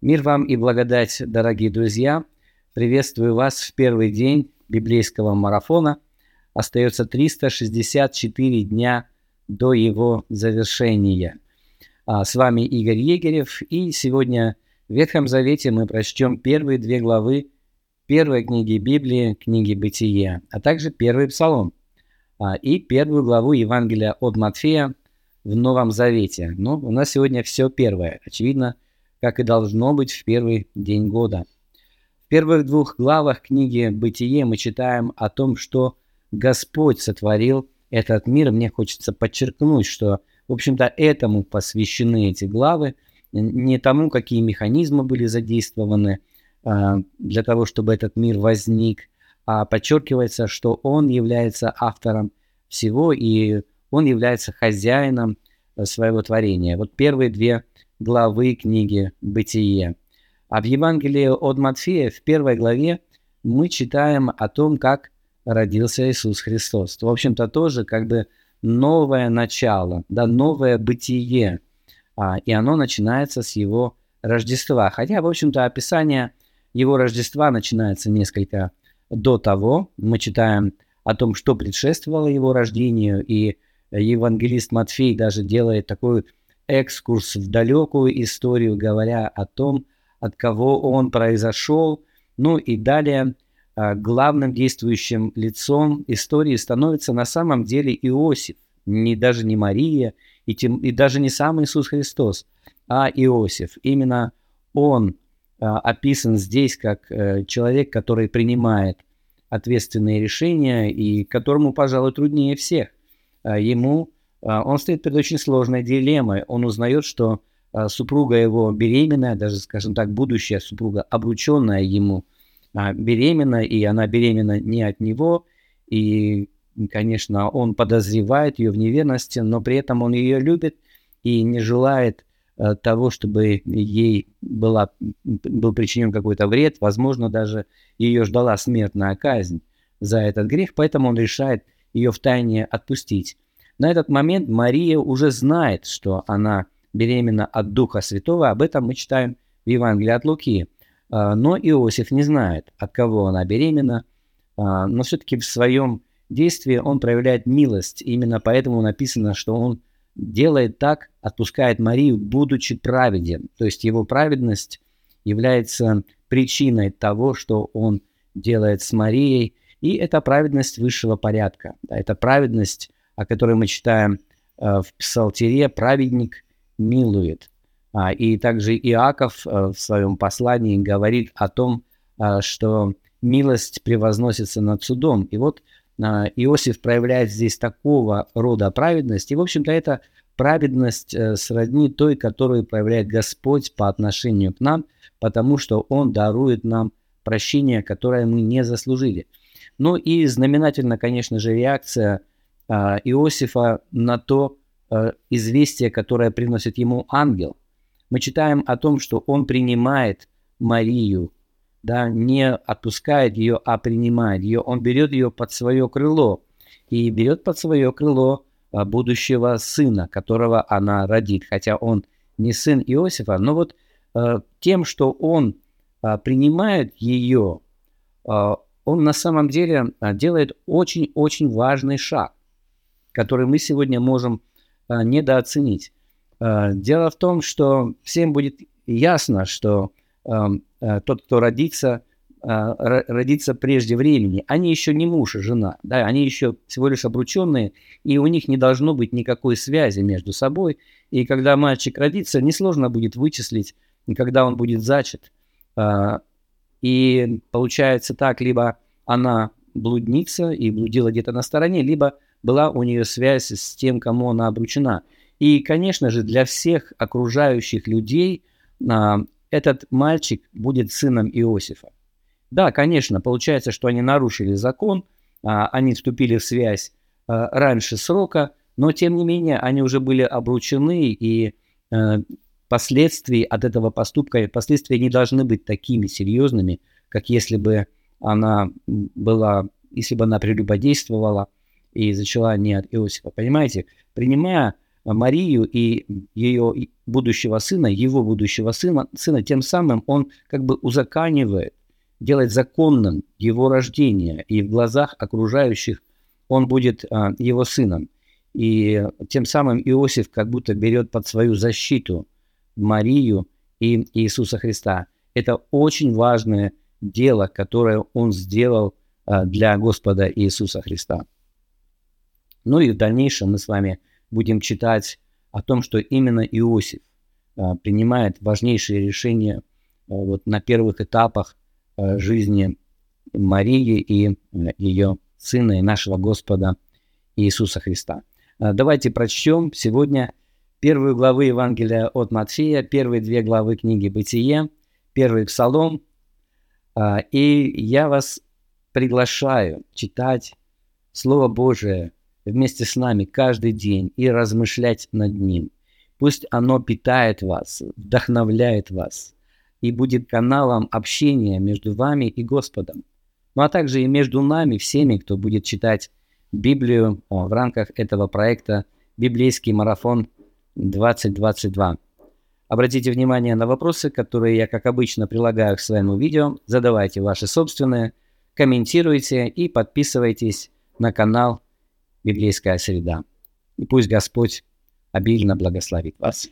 Мир вам и благодать, дорогие друзья. Приветствую вас в первый день библейского марафона. Остается 364 дня до его завершения. А с вами Игорь Егерев, и сегодня в Ветхом Завете мы прочтем первые две главы первой книги Библии, книги Бытия, а также первый Псалом а, и первую главу Евангелия от Матфея в Новом Завете. Но у нас сегодня все первое. Очевидно, как и должно быть в первый день года. В первых двух главах книги «Бытие» мы читаем о том, что Господь сотворил этот мир. Мне хочется подчеркнуть, что, в общем-то, этому посвящены эти главы, не тому, какие механизмы были задействованы э, для того, чтобы этот мир возник, а подчеркивается, что он является автором всего, и он является хозяином своего творения. Вот первые две главы книги «Бытие». А в Евангелии от Матфея в первой главе мы читаем о том, как родился Иисус Христос. В общем-то, тоже как бы новое начало, да, новое бытие. А, и оно начинается с его Рождества. Хотя, в общем-то, описание его Рождества начинается несколько до того. Мы читаем о том, что предшествовало его рождению, и евангелист Матфей даже делает такой экскурс в далекую историю, говоря о том, от кого он произошел. Ну и далее а, главным действующим лицом истории становится на самом деле Иосиф, не даже не Мария и, тем, и даже не сам Иисус Христос, а Иосиф. Именно он а, описан здесь как а, человек, который принимает ответственные решения и которому, пожалуй, труднее всех. А, ему он стоит перед очень сложной дилеммой. Он узнает, что а, супруга его беременная, даже, скажем так, будущая супруга, обрученная ему, а, беременна, и она беременна не от него, и, конечно, он подозревает ее в неверности, но при этом он ее любит и не желает того, чтобы ей была, был причинен какой-то вред, возможно, даже ее ждала смертная казнь за этот грех, поэтому он решает ее втайне отпустить. На этот момент Мария уже знает, что она беременна от Духа Святого. Об этом мы читаем в Евангелии от Луки. А, но Иосиф не знает, от кого она беременна. А, но все-таки в своем действии он проявляет милость. Именно поэтому написано, что он делает так, отпускает Марию, будучи праведен. То есть его праведность является причиной того, что он делает с Марией. И это праведность высшего порядка. Это праведность о которой мы читаем э, в Псалтире, праведник милует. А, и также Иаков э, в своем послании говорит о том, э, что милость превозносится над судом. И вот Иосиф проявляет здесь такого рода праведность. И, в общем-то, это праведность сродни той, которую проявляет Господь по отношению к нам, потому что Он дарует нам прощение, которое мы не заслужили. Ну и знаменательно, конечно же, реакция Иосифа на то а, известие, которое приносит ему ангел. Мы читаем о том, что он принимает Марию, да, не отпускает ее, а принимает ее. Он берет ее под свое крыло и берет под свое крыло а, будущего сына, которого она родит, хотя он не сын Иосифа, но вот тем, что он принимает ее, он на самом деле делает очень-очень важный шаг который мы сегодня можем а, недооценить. А, дело в том, что всем будет ясно, что а, тот, кто родится, родится прежде времени, они еще не муж и жена, да, они еще всего лишь обрученные, и у них не должно быть никакой связи между собой. И когда мальчик родится, несложно будет вычислить, когда он будет зачат. И получается так, либо она блудница и блудила где-то на стороне, либо была у нее связь с тем, кому она обручена. И, конечно же, для всех окружающих людей а, этот мальчик будет сыном Иосифа. Да, конечно, получается, что они нарушили закон, а, они вступили в связь а, раньше срока, но тем не менее они уже были обручены, и а, последствия от этого поступка, последствия не должны быть такими серьезными, как если бы она была, если бы она прелюбодействовала – и зачала не от Иосифа. Понимаете, принимая Марию и ее будущего сына, его будущего сына, сына, тем самым он как бы узаканивает, делает законным его рождение, и в глазах окружающих он будет а, его сыном. И тем самым Иосиф как будто берет под свою защиту Марию и Иисуса Христа. Это очень важное дело, которое он сделал а, для Господа Иисуса Христа. Ну и в дальнейшем мы с вами будем читать о том, что именно Иосиф а, принимает важнейшие решения а, вот на первых этапах жизни Марии и ее сына и нашего Господа Иисуса Христа. Давайте прочтем сегодня первую главу Евангелия от Матфея, первые две главы книги «Бытие», первый псалом. И я вас приглашаю читать Слово Божие вместе с нами каждый день и размышлять над ним. Пусть оно питает вас, вдохновляет вас и будет каналом общения между вами и Господом. Ну а также и между нами, всеми, кто будет читать Библию в рамках этого проекта «Библейский марафон 2022». Обратите внимание на вопросы, которые я, как обычно, прилагаю к своему видео. Задавайте ваши собственные – комментируйте и подписывайтесь на канал «Библейская среда». И пусть Господь обильно благословит вас.